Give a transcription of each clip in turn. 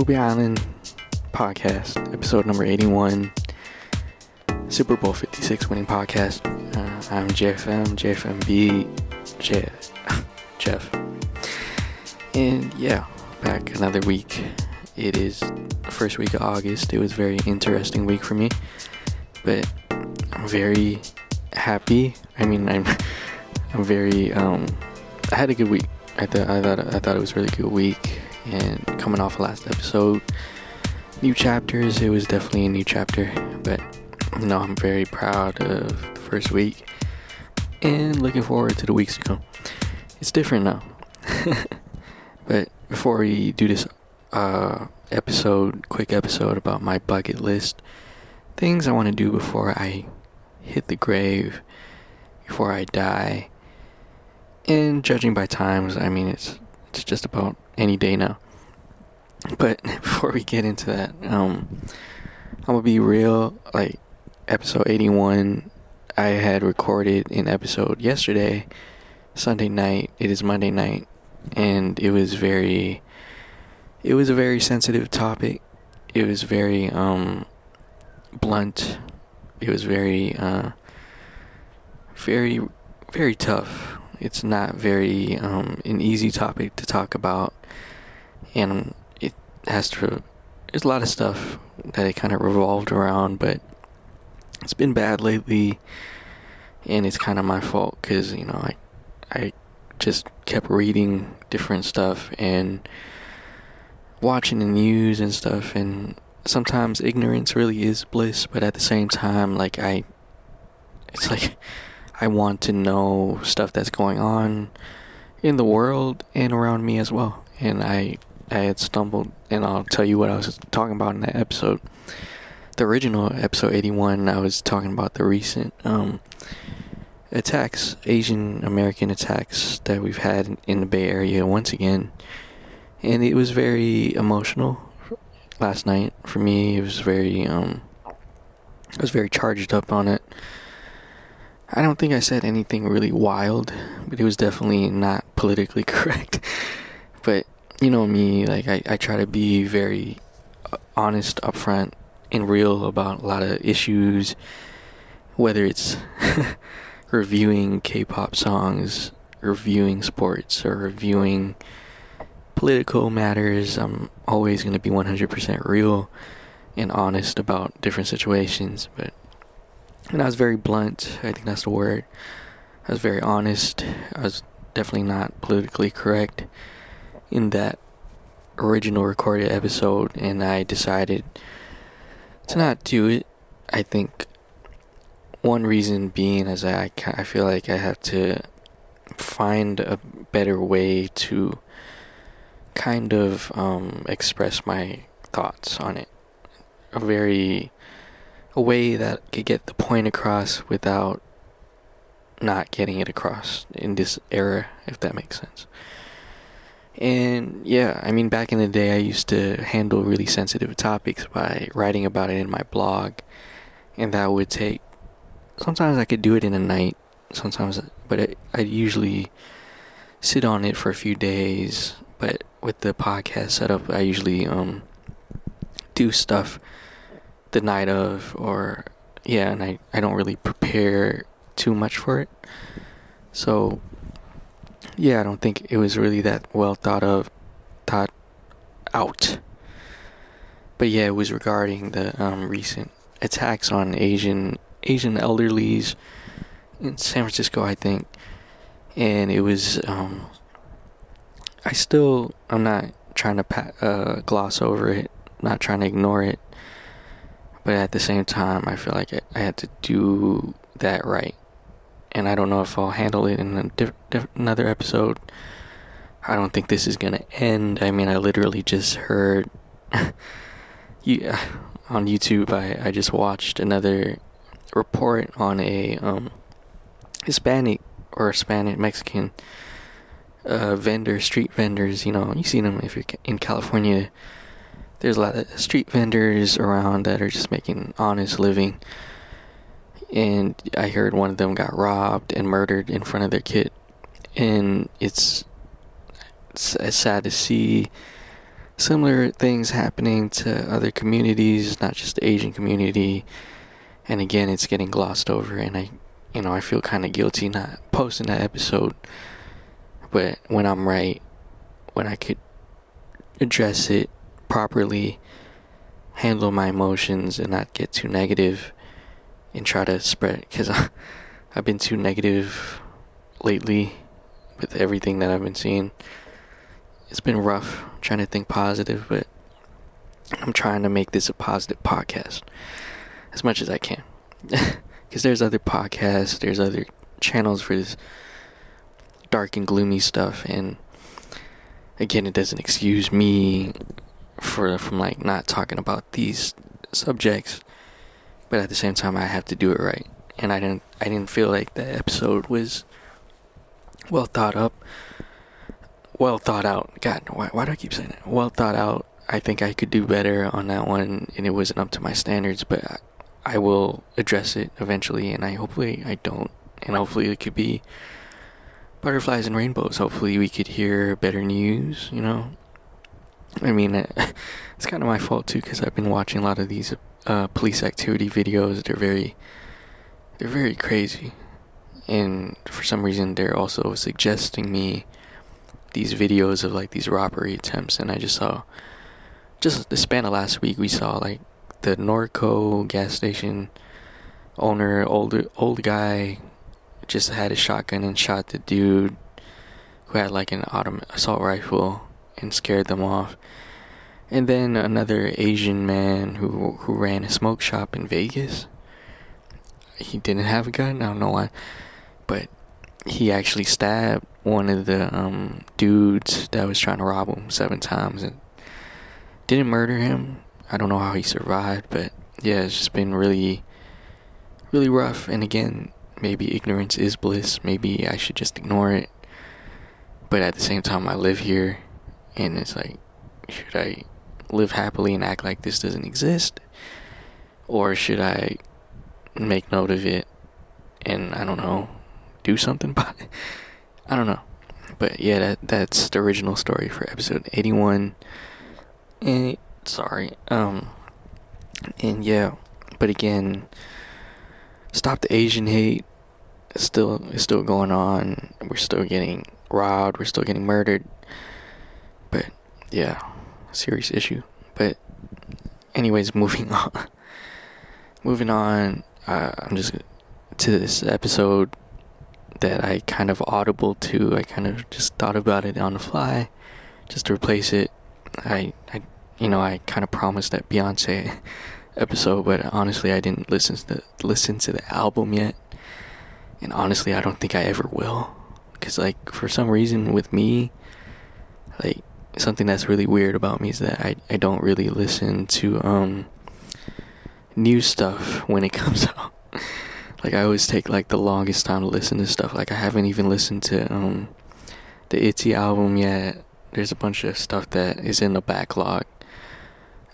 Obi Island podcast, episode number 81, Super Bowl 56 winning podcast. Uh, I'm JFM, JFMB, Jeff, Jeff. And yeah, back another week. It is first week of August. It was very interesting week for me, but I'm very happy. I mean, I'm, I'm very, um, I had a good week. I thought, I thought, I thought it was really good week and coming off the last episode, new chapters. It was definitely a new chapter, but you know I'm very proud of the first week and looking forward to the weeks to come. It's different now. but before we do this uh, episode, quick episode about my bucket list, things I want to do before I hit the grave, before I die. And judging by times, I mean it's it's just about any day now. But before we get into that, um, I'm gonna be real. Like episode 81, I had recorded an episode yesterday, Sunday night. It is Monday night, and it was very. It was a very sensitive topic. It was very um, blunt. It was very, uh, very, very tough. It's not very um, an easy topic to talk about and it has to. There's a lot of stuff that it kind of revolved around, but it's been bad lately, and it's kind of my fault because you know I, I just kept reading different stuff and watching the news and stuff, and sometimes ignorance really is bliss, but at the same time, like I, it's like I want to know stuff that's going on in the world and around me as well, and I I had stumbled, and I'll tell you what I was talking about in that episode. The original episode 81, I was talking about the recent um, attacks, Asian American attacks that we've had in the Bay Area once again. And it was very emotional last night for me. It was very, um, I was very charged up on it. I don't think I said anything really wild, but it was definitely not politically correct. but you know me, like I, I try to be very uh, honest, upfront, and real about a lot of issues, whether it's reviewing K-pop songs, reviewing sports, or reviewing political matters. I'm always going to be 100% real and honest about different situations, but and I was very blunt. I think that's the word. I was very honest. I was definitely not politically correct in that original recorded episode, and I decided to not do it. I think one reason being is I, I feel like I have to find a better way to kind of um, express my thoughts on it. A very a way that could get the point across without not getting it across in this era, if that makes sense. And yeah, I mean, back in the day, I used to handle really sensitive topics by writing about it in my blog, and that would take. Sometimes I could do it in a night, sometimes, but I, I'd usually sit on it for a few days. But with the podcast setup, I usually um do stuff the night of, or yeah, and I I don't really prepare too much for it. So yeah, I don't think it was really that well thought of, thought out. But yeah, it was regarding the um, recent attacks on Asian Asian elderlies in San Francisco, I think, and it was. Um, I still, I'm not trying to pa- uh, gloss over it, not trying to ignore it, but at the same time, I feel like I, had to do that right and I don't know if I'll handle it in diff- diff- another episode. I don't think this is gonna end. I mean, I literally just heard you on YouTube. I I just watched another report on a um, Hispanic or Hispanic Mexican uh, vendor, street vendors. You know, you see them if you're in California. There's a lot of street vendors around that are just making honest living and I heard one of them got robbed and murdered in front of their kid, and it's, it's sad to see similar things happening to other communities, not just the Asian community. And again, it's getting glossed over, and I, you know, I feel kind of guilty not posting that episode. But when I'm right, when I could address it properly, handle my emotions, and not get too negative, and try to spread, because I've been too negative lately with everything that I've been seeing it's been rough trying to think positive, but I'm trying to make this a positive podcast as much as I can. Because there's other podcasts, there's other channels for this dark and gloomy stuff, and again, it doesn't excuse me for from like not talking about these subjects, but at the same time, I have to do it right. And I didn't, I didn't feel like the episode was well thought up well thought out. God, why, why do I keep saying that? Well thought out. I think I could do better on that one, and it wasn't up to my standards, but I, I will address it eventually, and I hopefully I don't, and hopefully it could be butterflies and rainbows. Hopefully we could hear better news. You know, I mean, it's kind of my fault too, because I've been watching a lot of these uh, police activity videos. They're very, they're very crazy, and for some reason they're also suggesting me these videos of like these robbery attempts, and I just saw, just the span of last week, we saw like the Norco gas station owner, older old guy, just had a shotgun and shot the dude who had like an autumn assault rifle and scared them off. And then another Asian man who who ran a smoke shop in Vegas. He didn't have a gun. I don't know why, but he actually stabbed one of the um, dudes that was trying to rob him seven times and didn't murder him. I don't know how he survived, but yeah, it's just been really, really rough. And again, maybe ignorance is bliss. Maybe I should just ignore it. But at the same time, I live here, and it's like, should I live happily and act like this doesn't exist? Or should I make note of it and, I don't know, do something about it? I don't know. But yeah, that that's the original story for episode 81. And sorry. Um and yeah, but again, stop the Asian hate. It's still it's still going on. We're still getting robbed, we're still getting murdered. Yeah, serious issue. But anyways, moving on. moving on, uh, I'm just to this episode that I kind of audible to. I kind of just thought about it on the fly, just to replace it. I, I, you know, I kind of promised that Beyonce episode, but honestly, I didn't listen to the, listen to the album yet, and honestly, I don't think I ever will, because like for some reason with me, like something that's really weird about me is that I I don't really listen to um new stuff when it comes out. Like I always take like the longest time to listen to stuff. Like I haven't even listened to um the ITZY album yet. There's a bunch of stuff that is in the backlog.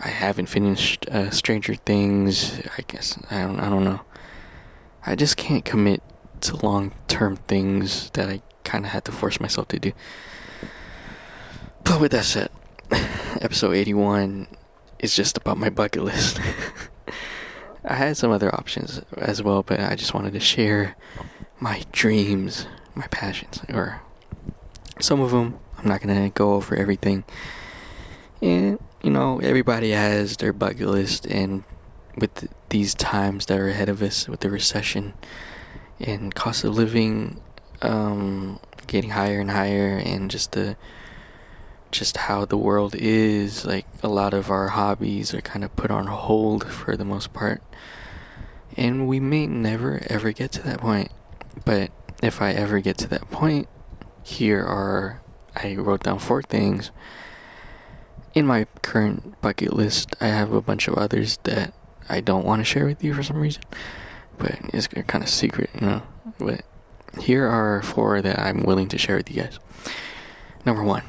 I haven't finished uh, Stranger Things. I guess I don't I don't know. I just can't commit to long-term things that I kind of had to force myself to do. But with that said, episode 81 is just about my bucket list. I had some other options as well, but I just wanted to share my dreams, my passions, or some of them. I'm not gonna go over everything. And you know, everybody has their bucket list, and with these times that are ahead of us, with the recession and cost of living um, getting higher and higher, and just the just how the world is, like a lot of our hobbies are kind of put on hold for the most part. And we may never ever get to that point. But if I ever get to that point, here are I wrote down four things. In my current bucket list, I have a bunch of others that I don't want to share with you for some reason. But it's kind of secret, you know. But here are four that I'm willing to share with you guys. Number one,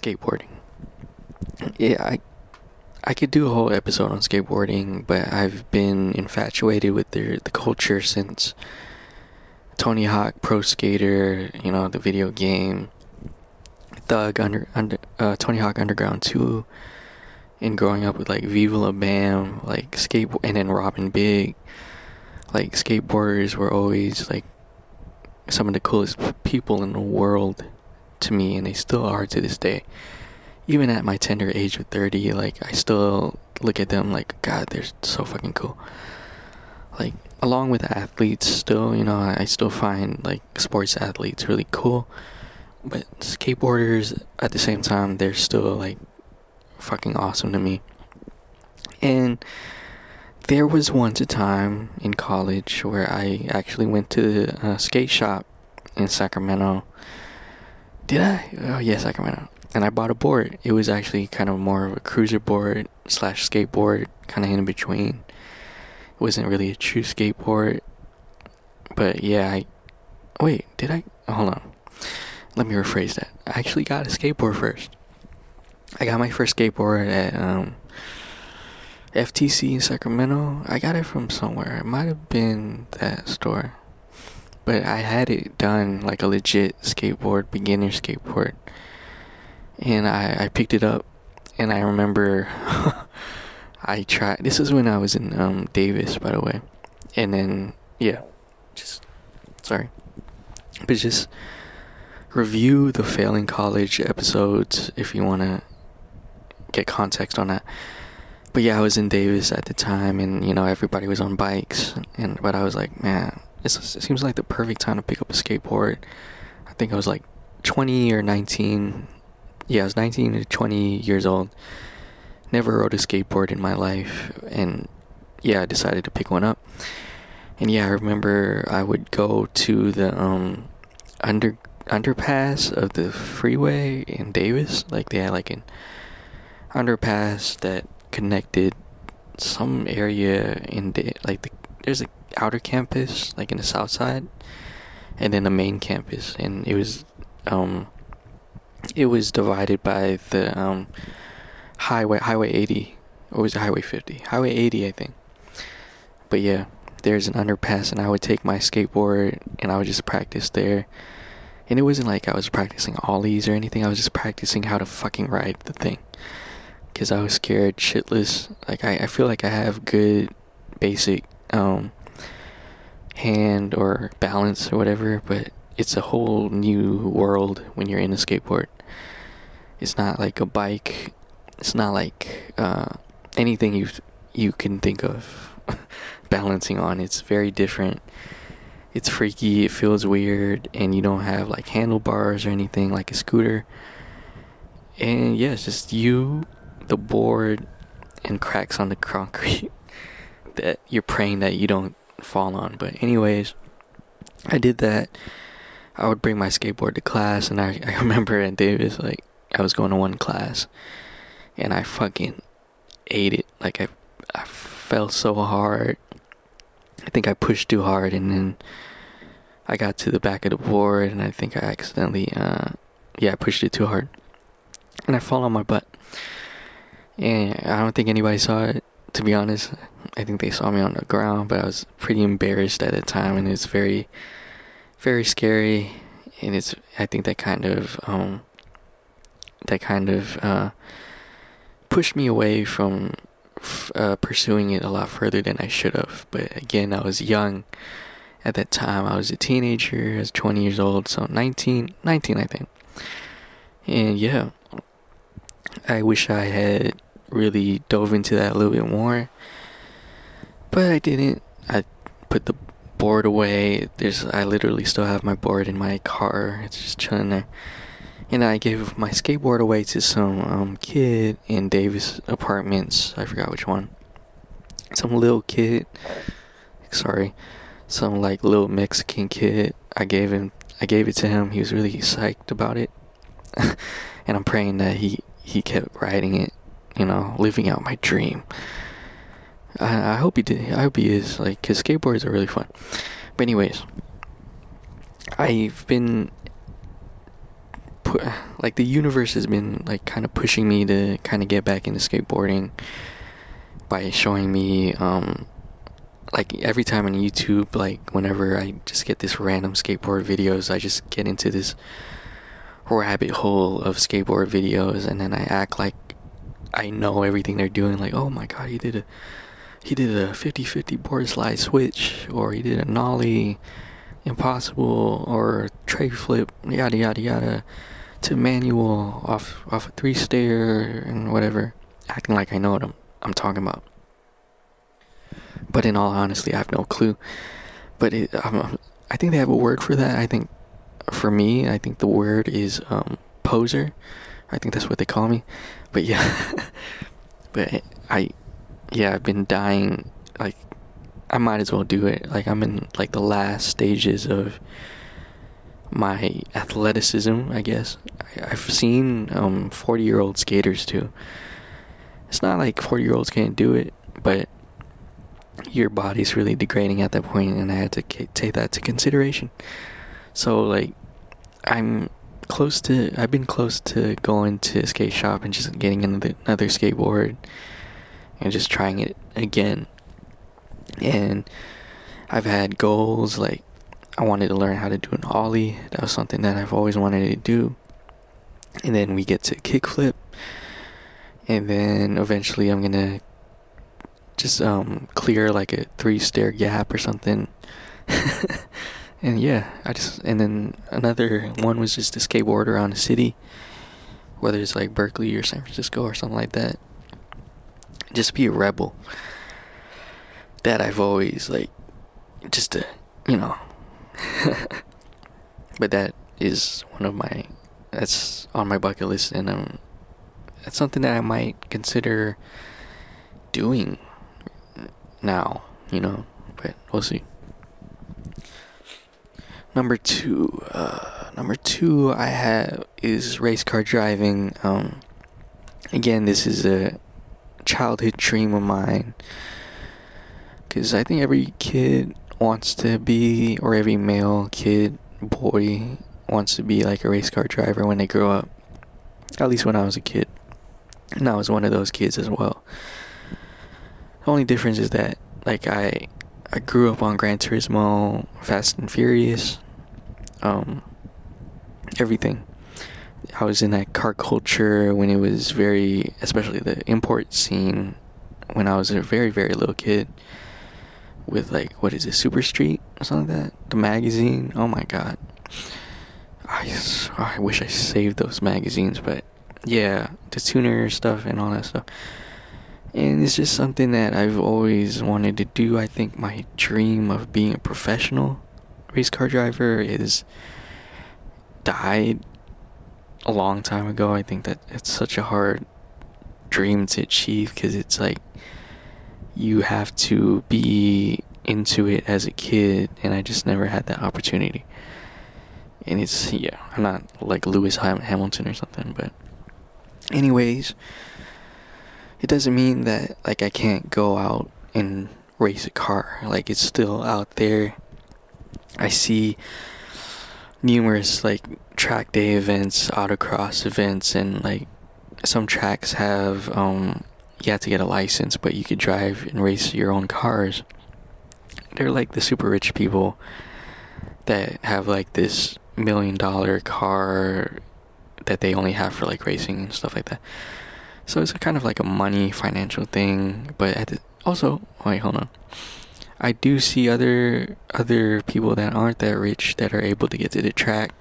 skateboarding. Yeah, I I could do a whole episode on skateboarding, but I've been infatuated with the the culture since Tony Hawk Pro Skater, you know, the video game. Thug under under uh, Tony Hawk Underground 2 and growing up with like Viva La Bam, like skateboard, and then Rob & Big, like skateboarders were always like some of the coolest people in the world to me, and they still are to this day. Even at my tender age of 30, like I still look at them like, God, they're so fucking cool. Like, along with athletes, still, you know, I still find like sports athletes really cool. But skateboarders, at the same time, they're still like fucking awesome to me. And there was once a time in college where I actually went to a uh, skate shop in Sacramento. Did I? Oh, yes, yeah, Sacramento. And I bought a board. It was actually kind of more of a cruiser board slash skateboard, kind of in between. It wasn't really a true skateboard. But yeah, I. Wait, did I? Hold on. Let me rephrase that. I actually got a skateboard first. I got my first skateboard at um, FTC in Sacramento. I got it from somewhere. It might have been that store. But I had it done like a legit skateboard, beginner skateboard. And I, I picked it up and I remember I tried this is when I was in um, Davis by the way. And then yeah, just sorry. But just review the failing college episodes if you want to get context on that. But yeah, I was in Davis at the time, and you know everybody was on bikes, and but I was like, man, it seems like the perfect time to pick up a skateboard. I think I was like 20 or 19. Yeah, I was 19 to 20 years old. Never rode a skateboard in my life, and yeah, I decided to pick one up. And yeah, I remember I would go to the um under underpass of the freeway in Davis. Like they had like an underpass that connected some area in the like the, there's a outer campus like in the south side and then the main campus. And it was um it was divided by the um highway highway 80 or was it highway 50 highway 80 i think. But yeah there's an underpass and i would take my skateboard and i would just practice there. And it wasn't like i was practicing ollies or anything. I was just practicing how to fucking ride the thing. Because I was scared shitless. Like I, I feel like I have good basic um hand or balance or whatever, but it's a whole new world when you're in a skateboard. It's not like a bike. It's not like uh, anything you you can think of balancing on. It's very different. It's freaky. It feels weird, and you don't have like handlebars or anything like a scooter. And yeah, it's just you the board and cracks on the concrete that you're praying that you don't fall on. But anyways, I did that. I would bring my skateboard to class, and I, I remember at Davis, like I was going to one class, and I fucking ate it. Like I, I fell so hard. I think I pushed too hard, and then I got to the back of the board, and I think I accidentally, uh, yeah, I pushed it too hard, and I fall on my butt. And I don't think anybody saw it, to be honest. I think they saw me on the ground, but I was pretty embarrassed at the time, and it's very, very scary. And it's, I think that kind of, um, that kind of, uh, pushed me away from uh, pursuing it a lot further than I should have. But again, I was young at that time. I was a teenager. I was 20 years old, so 19, 19 I think. And yeah, I wish I had really dove into that a little bit more. But I didn't. I put the board away. There's I literally still have my board in my car. It's just chilling there. And I gave my skateboard away to some um, kid in Davis Apartments. I forgot which one. Some little kid. Sorry, some like little Mexican kid. I gave him. I gave it to him. He was really psyched about it. and I'm praying that he he kept riding it you know, living out my dream. I, I hope he did. I hope he is. Like, cause skateboards are really fun. But anyways, I've been put like the universe has been like kind of pushing me to kind of get back into skateboarding by showing me um like every time on YouTube like whenever I just get this random skateboard videos I just get into this rabbit hole of skateboard videos and then I act like I know everything they're doing like oh my god he did a he did a 50-50 board slide switch or he did a nollie impossible or tre flip yada yada yada to manual off off a three stair and whatever acting like I know what I'm I'm talking about but in all honesty I have no clue but it, um, I think they have a word for that I think for me, I think the word is um, poser. I think that's what they call me. But yeah, but I, yeah, I've been dying. Like, I might as well do it. Like, I'm in like the last stages of my athleticism. I guess I, have seen um 40 year old skaters too. It's not like 40 year olds can't do it, but your body's really degrading at that point, and I had to take that to consideration. So like I'm close to I've been close to going to a skate shop and just getting another another skateboard and just trying it again. And I've had goals like I wanted to learn how to do an ollie. That was something that I've always wanted to do. And then we get to kickflip. And then eventually I'm going to just um clear like a three stair gap or something. and yeah, I just and then another one was just to skateboard around the city, whether it's like Berkeley or San Francisco or something like that. Just be a rebel. That I've always like, just to you know. but that is one of my that's on my bucket list, and um, that's something that I might consider doing now. You know, but we'll see. Number two, uh, number two I have is race car driving. Um, again, this is a childhood dream of mine because I think every kid wants to be, or every male kid, boy, wants to be like a race car driver when they grow up. At least when I was a kid. And I was one of those kids as well. The only difference is that, like, I I grew up on Gran Turismo, Fast and Furious, um, everything. I was in that car culture when it was very, especially the import scene, when I was a very, very little kid. With like, what is it, Super Street or something like that? The magazine. Oh my god. I, I wish I saved those magazines, but yeah, the tuner stuff and all that stuff. And it's just something that I've always wanted to do. I think my dream of being a professional race car driver is died a long time ago. I think that it's such a hard dream to achieve because it's like you have to be into it as a kid, and I just never had that opportunity. And it's yeah, I'm not like Lewis Hamilton or something, but anyways, it doesn't mean that like I can't go out and race a car. Like it's still out there I see numerous like track day events, autocross events, and like some tracks have um you have to get a license, but you could drive and race your own cars. They're like the super rich people that have like this million dollar car that they only have for like racing and stuff like that. So it's kind of like a money financial thing, but the, also wait, hold on. I do see other other people that aren't that rich that are able to get to the track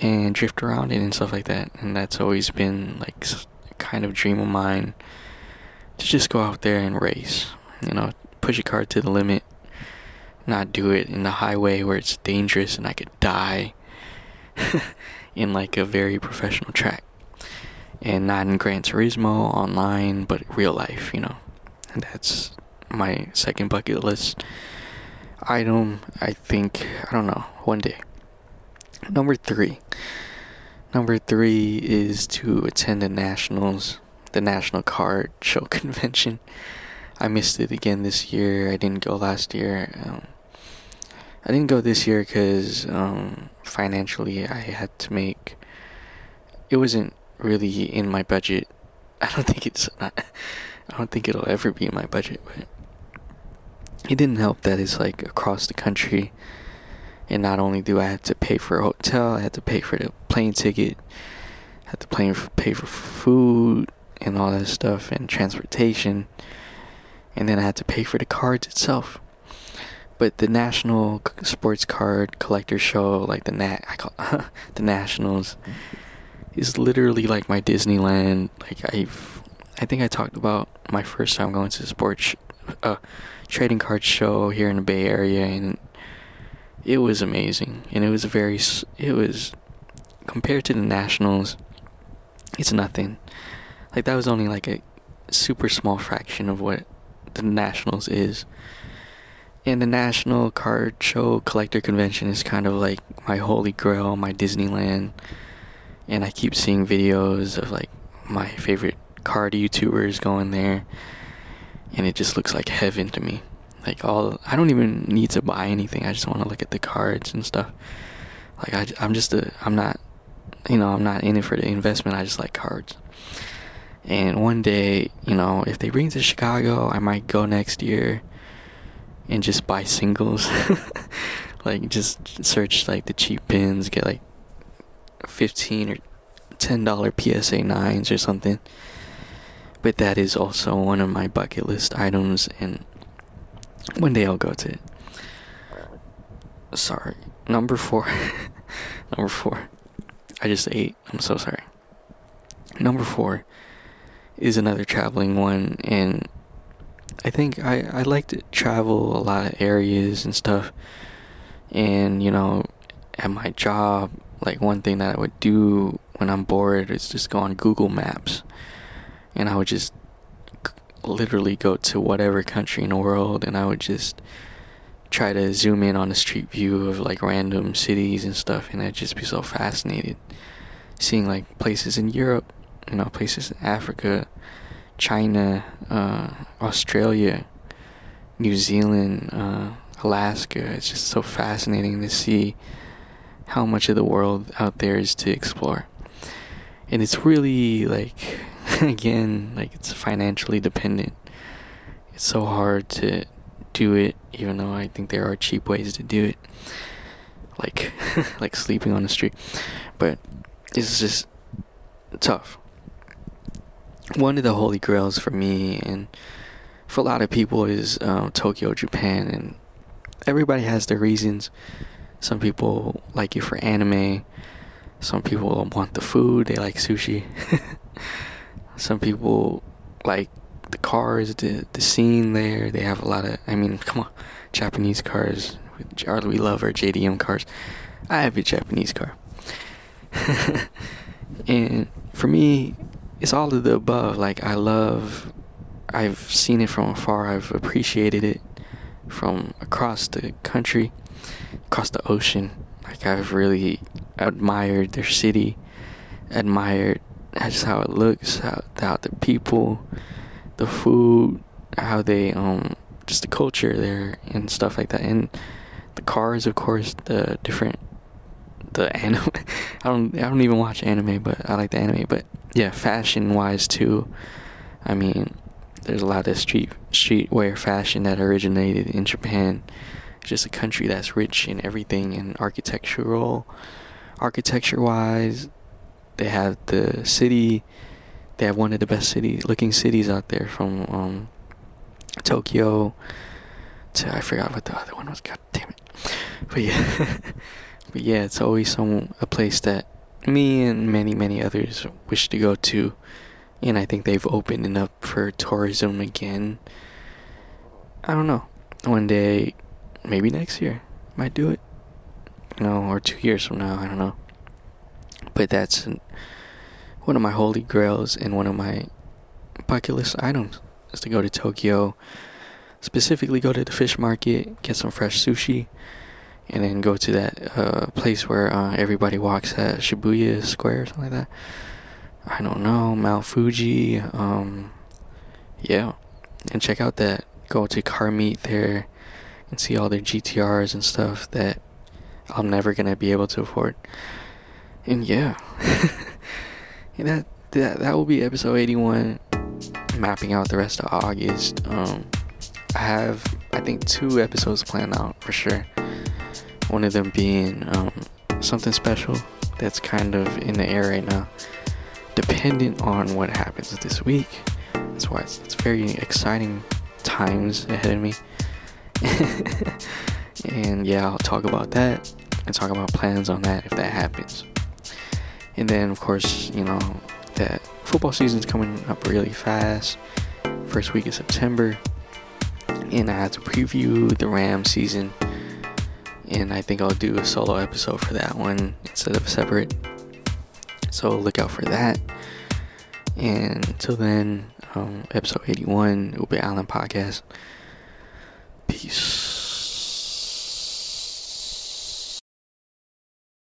and drift around it and stuff like that. And that's always been like kind of dream of mine to just go out there and race. You know, push a car to the limit, not do it in the highway where it's dangerous and I could die in like a very professional track. And not in Gran Turismo online, but real life, you know. And that's my second bucket list item. I think I don't know one day. Number three. Number three is to attend the nationals, the National Card Show convention. I missed it again this year. I didn't go last year. Um, I didn't go this year because um, financially I had to make. It wasn't really in my budget. I don't think it's. Not, I don't think it'll ever be in my budget, but it didn't help that it's like across the country And not only do I have to pay for a hotel, I had to pay for the plane ticket, I had to pay for, pay for food and all that stuff and transportation. And then I had to pay for the cards itself. But the National Sports Card Collector Show, like the nat, I call the Nationals, is literally like my Disneyland. Like I've, I think I talked about my first time going to sports, uh, trading card show here in the Bay Area, and it was amazing. And it was very, it was compared to the Nationals, it's nothing. Like that was only like a super small fraction of what the Nationals is. And the National Card Show Collector Convention is kind of like my holy grail, my Disneyland. And I keep seeing videos of like my favorite card YouTubers going there. And it just looks like heaven to me. Like all, I don't even need to buy anything. I just want to look at the cards and stuff. Like I, I'm just a, I'm not, you know, I'm not in it for the investment. I just like cards. And one day, you know, if they bring to Chicago, I might go next year and just buy singles. like just search like the cheap pins, get like fifteen or ten dollar PSA nines or something. But that is also one of my bucket list items, and one day I'll go to it. Sorry, number four. number four. I just ate. I'm so sorry. Number four is another traveling one, and I think I, I like to travel a lot of areas and stuff. And, you know, at my job, like one thing that I would do when I'm bored is just go on Google Maps. And I would just literally go to whatever country in the world and I would just try to zoom in on the street view of like random cities and stuff and I'd just be so fascinated seeing like places in Europe, you know, places in Africa, China, uh, Australia, New Zealand, uh, Alaska. It's just so fascinating to see how much of the world out there is to explore. And it's really like, again, like it's financially dependent. It's so hard to do it, even though I think there are cheap ways to do it, like like sleeping on the street. But it's just tough one of the holy grails for me and for a lot of people is um, Tokyo, Japan, and everybody has their reasons. Some people like you for anime. Some people want the food. They like sushi. Some people like the cars, the the scene there. They have a lot of. I mean, come on, Japanese cars. We love our JDM cars. I have a Japanese car. and for me, it's all of the above. Like I love, I've seen it from afar. I've appreciated it from across the country, across the ocean. Like I've really admired their city, admired just how it looks, how, how the people, the food, how they um just the culture there and stuff like that, and the cars, of course, the different the anime. I don't I don't even watch anime, but I like the anime. But yeah, fashion wise too. I mean, there's a lot of street streetwear fashion that originated in Japan. It's just a country that's rich in everything in architectural, architecture wise. They have the city. They have one of the best city looking cities out there from um, Tokyo to I forgot what the other one was. God damn it! But yeah. But yeah, it's always some a place that me and many many others wish to go to, and I think they've opened it up for tourism again. I don't know. One day, maybe next year, might do it. You know, or two years from now, I don't know. But that's one of my holy grails and one of my bucket list items is to go to Tokyo. Specifically, go to the fish market, get some fresh sushi and then go to that uh, place where uh, everybody walks at Shibuya Square or something like that. I don't know Mount Fuji. Um, yeah, and check out that. Go to car meet there and see all their GTRs and stuff that I'm never gonna be able to afford. And yeah, and that that that will be episode 81. Mapping out the rest of August. Um, I have I think two episodes planned out for sure One of them being um, something special that's kind of in the air right now, dependent on what happens this week. That's why it's, it's very exciting times ahead of me. and yeah, I'll talk about that and talk about plans on that if that happens. And then, of course, you know, that football season's coming up really fast. First week of September. And I have to preview the Ram season. And I think I'll do a solo episode for that one instead of separate. So look out for that. And until then, um, episode 81, will be Island Podcast. Peace.